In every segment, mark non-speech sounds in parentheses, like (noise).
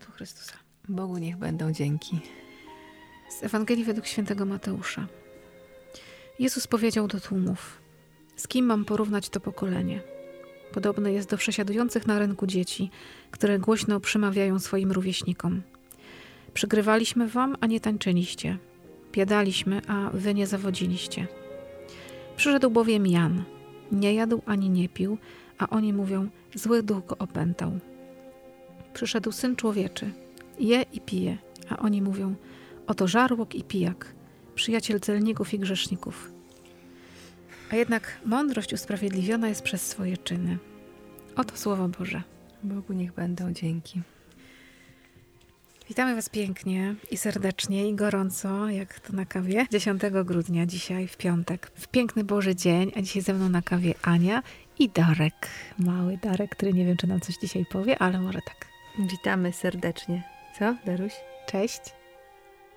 Światło Chrystusa. Bogu niech będą dzięki. Z Ewangelii według świętego Mateusza. Jezus powiedział do tłumów: Z kim mam porównać to pokolenie? Podobne jest do przesiadujących na rynku dzieci, które głośno przemawiają swoim rówieśnikom. Przygrywaliśmy wam, a nie tańczyliście. Biadaliśmy, a wy nie zawodziliście. Przyszedł bowiem Jan. Nie jadł ani nie pił, a oni mówią: Zły duch go opętał. Przyszedł syn człowieczy. Je i pije, a oni mówią: Oto żarłok i pijak, przyjaciel celników i grzeszników. A jednak mądrość usprawiedliwiona jest przez swoje czyny. Oto słowo Boże. Bogu niech będą dzięki. Witamy Was pięknie i serdecznie i gorąco, jak to na kawie. 10 grudnia, dzisiaj w piątek. W piękny Boży dzień, a dzisiaj ze mną na kawie Ania i Darek. Mały Darek, który nie wiem, czy nam coś dzisiaj powie, ale może tak. Witamy serdecznie. Co, Daruś? Cześć.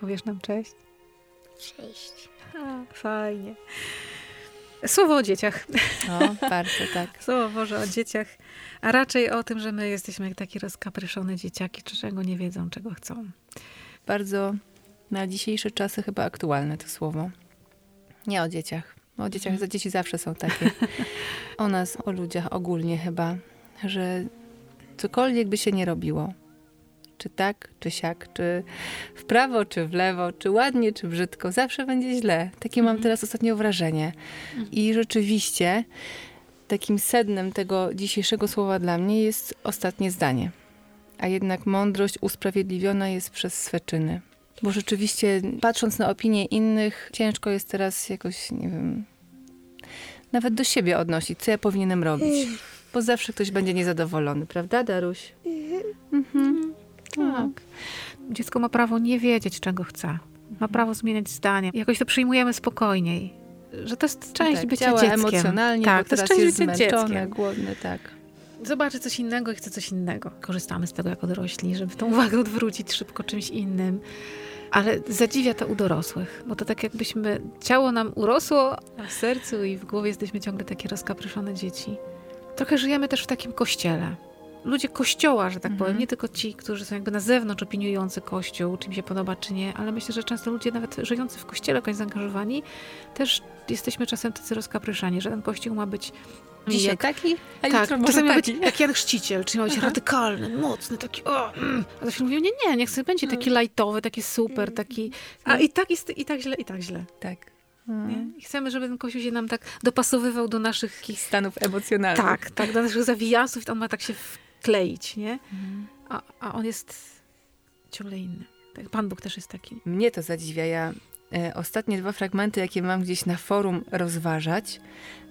Powiesz nam cześć? Cześć. A, fajnie. Słowo o dzieciach. O, bardzo tak. (laughs) Słowo Boże o dzieciach, a raczej o tym, że my jesteśmy jak takie rozkapryszone dzieciaki, czego nie wiedzą, czego chcą. Bardzo na dzisiejsze czasy chyba aktualne to słowo. Nie o dzieciach. O dzieciach, za dzieci zawsze są takie. (laughs) O nas, o ludziach ogólnie chyba, że cokolwiek by się nie robiło, czy tak, czy siak, czy w prawo, czy w lewo, czy ładnie, czy brzydko, zawsze będzie źle. Takie mam teraz ostatnio wrażenie. I rzeczywiście takim sednem tego dzisiejszego słowa dla mnie jest ostatnie zdanie. A jednak mądrość usprawiedliwiona jest przez swe czyny. Bo rzeczywiście, patrząc na opinie innych, ciężko jest teraz jakoś, nie wiem, nawet do siebie odnosić, co ja powinienem robić. Bo zawsze ktoś będzie niezadowolony, prawda, Daruś? Mhm. Tak. Dziecko ma prawo nie wiedzieć, czego chce. Ma prawo zmieniać zdanie. Jakoś to przyjmujemy spokojniej. Że to jest część tak, bycia dzieckiem. emocjonalnie, tak, bo to jest część jest bycia zmęczone, dzieckiem. głodny, tak. Zobaczy coś innego i chce coś innego. Korzystamy z tego jako dorośli, żeby tą uwagę odwrócić szybko czymś innym. Ale zadziwia to u dorosłych, bo to tak jakbyśmy, ciało nam urosło, a w sercu i w głowie jesteśmy ciągle takie rozkapryszone dzieci. Trochę żyjemy też w takim kościele. Ludzie kościoła, że tak Mhm. powiem, nie tylko ci, którzy są jakby na zewnątrz opiniujący kościół, czy im się podoba, czy nie, ale myślę, że często ludzie nawet żyjący w kościele, jakoś zaangażowani, też jesteśmy czasem tacy rozkapryszani, że ten kościół ma być Dzisiaj jak- taki, a tak, jutro czasami ma być taki. jak Jan Chrzciciel, czyli ma być Aha. radykalny, mocny, taki o, mm. A za chwilę mówią, nie, nie, niech sobie będzie taki Mm. lajtowy, taki super, taki... A i tak jest, i tak źle, i tak źle. Tak. I chcemy, żeby ten kościół się nam tak dopasowywał do naszych... takich- Stanów emocjonalnych. Tak, tak, do naszych zawijasów on ma tak się wkleić, nie? Mhm. A, a on jest ciągle inny. Tak, Pan Bóg też jest taki. Mnie to zadziwia. Ja e, ostatnie dwa fragmenty, jakie mam gdzieś na forum rozważać,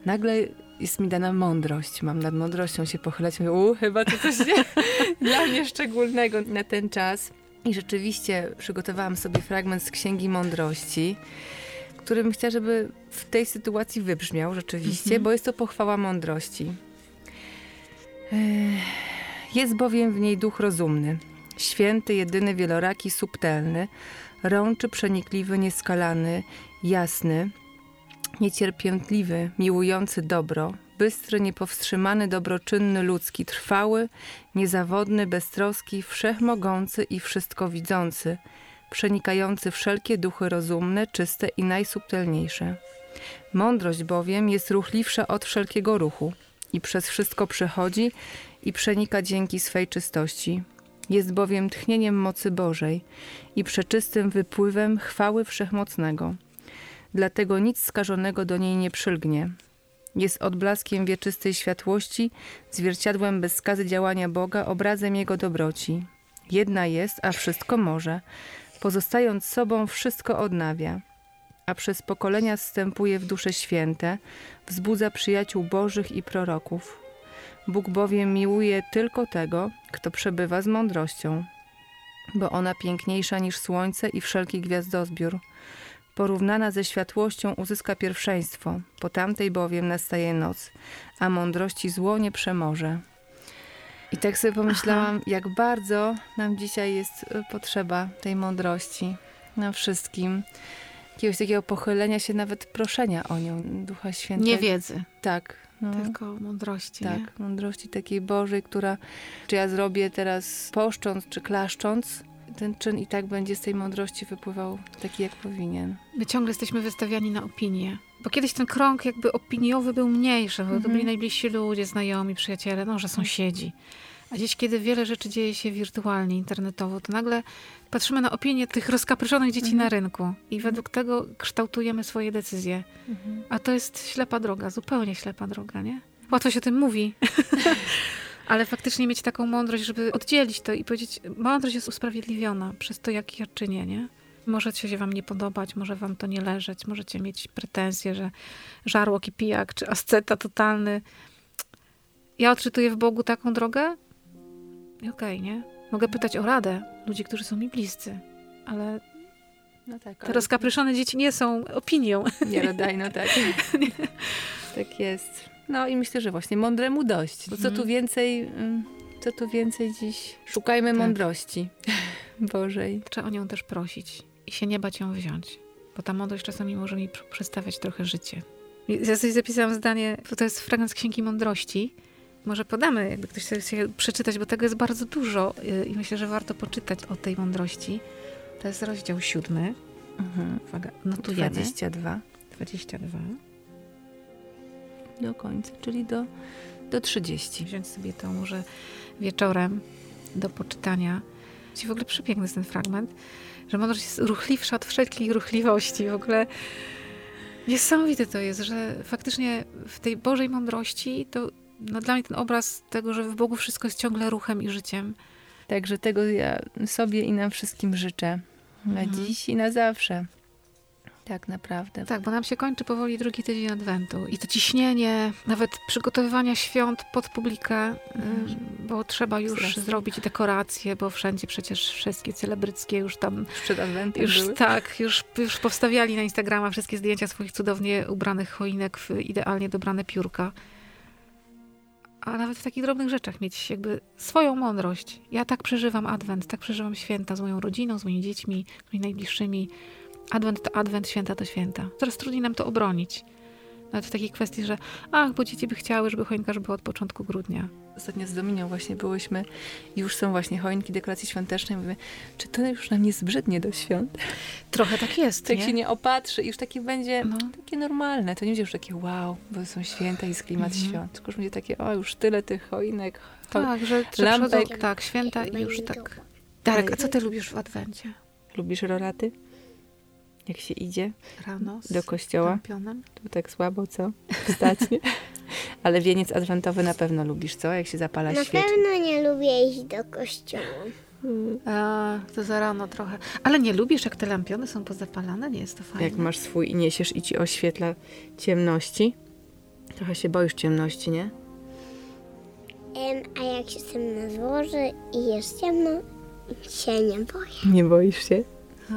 nagle jest mi dana mądrość. Mam nad mądrością się pochylać. Mówię, u, chyba to coś nie, (laughs) dla mnie szczególnego na ten czas. I rzeczywiście przygotowałam sobie fragment z Księgi Mądrości, który bym chciała, żeby w tej sytuacji wybrzmiał rzeczywiście, Mhm. bo jest to pochwała mądrości. Jest bowiem w niej duch rozumny, święty, jedyny, wieloraki, subtelny, rączy, przenikliwy, nieskalany, jasny, niecierpiętliwy, miłujący dobro, bystry, niepowstrzymany, dobroczynny, ludzki, trwały, niezawodny, beztroski, wszechmogący i wszystko widzący, przenikający wszelkie duchy rozumne, czyste i najsubtelniejsze. Mądrość bowiem jest ruchliwsza od wszelkiego ruchu i przez wszystko przechodzi i przenika dzięki swej czystości. Jest bowiem tchnieniem mocy Bożej i przeczystym wypływem chwały Wszechmocnego. Dlatego nic skażonego do niej nie przylgnie. Jest odblaskiem wieczystej światłości, zwierciadłem bez skazy działania Boga, obrazem Jego dobroci. Jedna jest, a wszystko może. Pozostając sobą, wszystko odnawia. A przez pokolenia zstępuje w dusze święte, wzbudza przyjaciół Bożych i proroków. Bóg bowiem miłuje tylko tego, kto przebywa z mądrością, bo ona piękniejsza niż słońce i wszelki gwiazdozbiór. Porównana ze światłością uzyska pierwszeństwo, po tamtej bowiem nastaje noc, a mądrości zło nie przemoże. I tak sobie pomyślałam, jak bardzo nam dzisiaj jest y, potrzeba tej mądrości na wszystkim. jakiegoś takiego pochylenia się, nawet proszenia o nią, Ducha Świętego. Nie wiedzy, Tak. No. tylko mądrości. Nie? Tak, mądrości takiej Bożej, która, czy ja zrobię teraz poszcząc, czy klaszcząc, ten czyn i tak będzie z tej mądrości wypływał taki, jak powinien. My ciągle jesteśmy wystawiani na opinię. Bo kiedyś ten krąg jakby opiniowy był mniejszy, bo to Mhm. byli najbliżsi ludzie, znajomi, przyjaciele, no, że sąsiedzi. A dziś, kiedy wiele rzeczy dzieje się wirtualnie, internetowo, to nagle patrzymy na opinię tych rozkapryszonych dzieci Mhm. na rynku i według tego kształtujemy swoje decyzje. A to jest ślepa droga, zupełnie ślepa droga, nie? Łatwo się o tym mówi. (laughs) Ale faktycznie mieć taką mądrość, żeby oddzielić to i powiedzieć, mądrość jest usprawiedliwiona przez to, jak ja czynię, nie? Możecie się wam nie podobać, może wam to nie leżeć, możecie mieć pretensje, że żarłok i pijak, czy asceta totalny. Ja odczytuję w Bogu taką drogę i okej, nie? Mogę pytać o radę ludzi, którzy są mi bliscy, ale No tak. te rozkapryszone dzieci nie są opinią. Nie daj, no tak. (laughs) tak jest. No i myślę, że właśnie mądremu dość. Bo co Mhm. tu więcej, mm, co tu więcej dziś? Szukajmy Tak. mądrości (laughs) Bożej. Trzeba o nią też prosić i się nie bać ją wziąć, bo ta mądrość czasami może mi pr- przestawiać trochę życie. Ja sobie zapisałam zdanie, to jest fragment z Księgi Mądrości. Może podamy, jakby ktoś sobie chciał przeczytać, bo tego jest bardzo dużo y, i myślę, że warto poczytać o tej mądrości. To jest rozdział siódmy. Mhm. Uwaga, notujemy. 22 22. do końca, czyli do, do 30. Wziąć sobie to może wieczorem do poczytania. Ci w ogóle przepiękny jest ten fragment, że mądrość jest ruchliwsza od wszelkiej ruchliwości. W ogóle niesamowite to jest, że faktycznie w tej Bożej mądrości to no dla mnie ten obraz tego, że w Bogu wszystko jest ciągle ruchem i życiem. Także tego ja sobie i nam wszystkim życzę. Na Mhm. dziś i na zawsze. Tak naprawdę. Tak, bo nam się kończy powoli drugi tydzień Adwentu i to ciśnienie, nawet przygotowywania świąt pod publikę, ym, bo trzeba już Strasznie. zrobić dekoracje, bo wszędzie przecież wszystkie celebryckie już tam Przed adwentem Już były. tak, już, już powstawiali na Instagrama wszystkie zdjęcia swoich cudownie ubranych choinek w idealnie dobrane piórka. A nawet w takich drobnych rzeczach mieć jakby swoją mądrość. Ja tak przeżywam Adwent, tak przeżywam święta z moją rodziną, z moimi dziećmi, z moimi najbliższymi. Adwent to Adwent, święta to święta. Coraz trudniej nam to obronić. Nawet w takiej kwestii, że ach, bo dzieci by chciały, żeby choinka była od początku grudnia. Ostatnio z Dominią właśnie byłyśmy i już są właśnie choinki, dekoracje świąteczne. i Mówimy, czy to już nam nie zbrzydnie do świąt? Trochę tak jest, Tak nie? się nie opatrzy i już takie będzie No. takie normalne. To nie będzie już takie wow, bo są święta i jest klimat Mhm. świąt. Tylko już będzie takie, o już tyle tych choinek. Cho- Tak, że, że Lampek. przychodzą, tak, święta i już tak. Darek, a co ty lubisz w Adwencie? Lubisz roraty? Jak się idzie Rano z do kościoła? lampionem? To tak słabo, co? Wstać, nie? (laughs) Ale wieniec adwentowy na pewno lubisz, co? Jak się zapala Na świeczkę. pewno nie lubię iść do kościoła. A, to za rano trochę. Ale nie lubisz, jak te lampiony są pozapalane? Nie jest to fajne? Jak masz swój i niesiesz i ci oświetla ciemności. Trochę się boisz ciemności, nie? Em, a jak jestem na dworze i jest ciemno, się nie boję. Nie boisz się? A,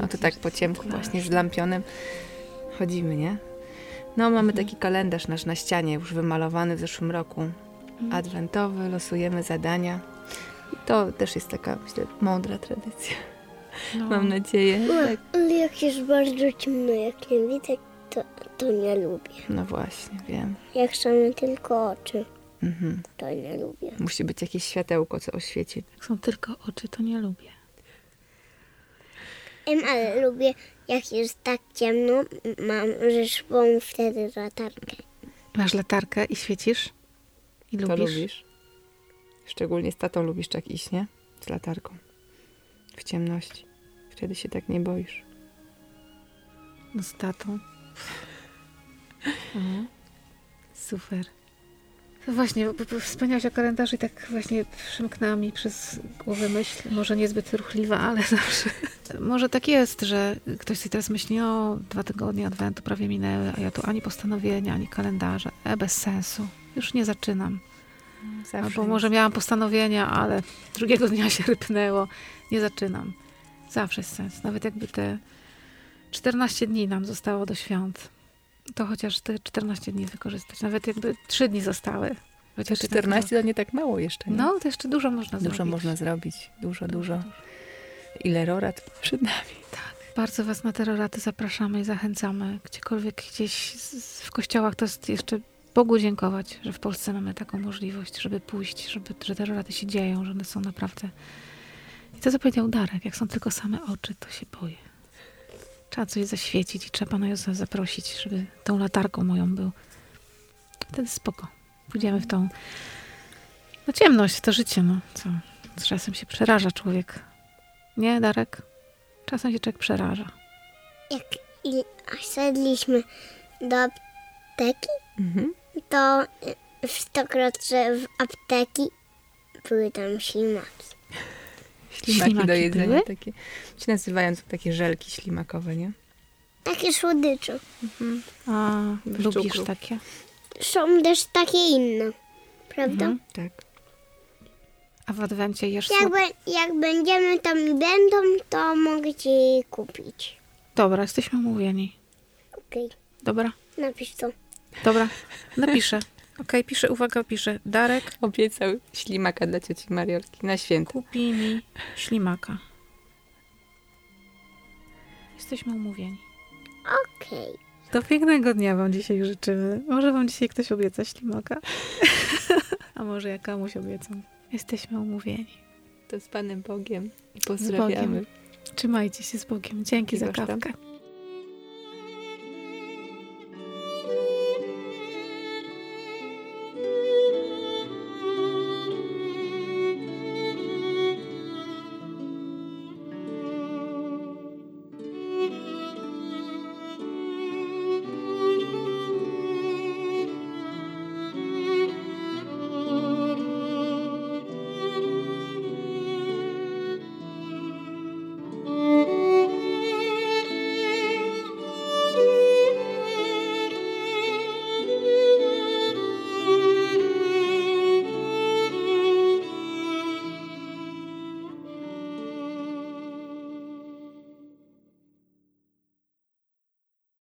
No to tak po ciemku plaż. właśnie z lampionem chodzimy, nie? No mamy taki kalendarz nasz na ścianie już wymalowany w zeszłym roku. Adwentowy, losujemy zadania. I to też jest taka, myślę, mądra tradycja. No. Mam nadzieję. Tak. Ale jak jest bardzo ciemno, jak nie widać, to, to nie lubię. No właśnie, wiem. Jak są tylko oczy, Mhm. to nie lubię. Musi być jakieś światełko, co oświeci. Jak są tylko oczy, to nie lubię. Ale lubię, jak jest tak ciemno, mam rzeszową wtedy latarkę. Masz latarkę i świecisz? I To lubisz? lubisz? Szczególnie z tatą lubisz tak iść, nie? Z latarką. W ciemności. Wtedy się tak nie boisz. No z tatą. Mhm. Super. No właśnie, wspomniałaś o kalendarzu i tak właśnie przemknęła mi przez głowę myśl, może niezbyt ruchliwa, ale (laughs) zawsze. Może tak jest, że ktoś sobie teraz myśli, o, dwa tygodnie Adwentu prawie minęły, a ja tu ani postanowienia, ani kalendarza. E, bez sensu. Już nie zaczynam. Zawsze Albo jest. może miałam postanowienia, ale drugiego dnia się rypnęło. Nie zaczynam. Zawsze jest sens. Nawet jakby te 14 dni nam zostało do świąt, to chociaż te 14 dni wykorzystać. Nawet jakby 3 dni zostały. Chociaż Te jednak 14 to nie tak mało jeszcze, nie? No, to jeszcze dużo można Dużo zrobić. można zrobić. Dużo, dużo. Ile rorat przed nami. Tak. Bardzo Was na terroraty zapraszamy i zachęcamy. Gdziekolwiek gdzieś w kościołach to jest jeszcze Bogu dziękować, że w Polsce mamy taką możliwość, żeby pójść, żeby, że terroraty się dzieją, że one są naprawdę... I to, co powiedział Darek, jak są tylko same oczy, to się boję. Trzeba coś zaświecić i trzeba Pana Jezusa zaprosić, żeby tą latarką moją był. Wtedy spoko. Pójdziemy w tą no ciemność, w to życie, no co? Czasem się przeraża człowiek. Nie, Darek? Czasem się człowiek przeraża. Jak i szedliśmy do apteki, Mhm. to w stokrocie w apteki były tam ślimaki. Ślimaki, Ślimaki do jedzenia były? takie. Się nazywają to takie żelki ślimakowe, nie? Takie słodycze. A, Bez lubisz cukru. takie? Są też takie inne, prawda? Mhm. Tak. A w Adwencie jesz Jak, be, jak będziemy tam i będą, to mogę ci kupić. Dobra, jesteśmy umówieni. Okej, Dobra, napisz to. dobra. Napiszę. (laughs) Okej, piszę, uwaga, piszę. Darek Obiecał ślimaka dla cioci Mariolki na święto. kupi mi ślimaka. Jesteśmy umówieni. Okej. To pięknego dnia Wam dzisiaj życzymy. Może Wam dzisiaj ktoś obieca ślimaka. (laughs) A może ja komuś obiecam. Jesteśmy umówieni. To z Panem Bogiem i Z pozdrawiamy. Bogiem. Trzymajcie się z Bogiem. Dzięki za Miłego kawkę.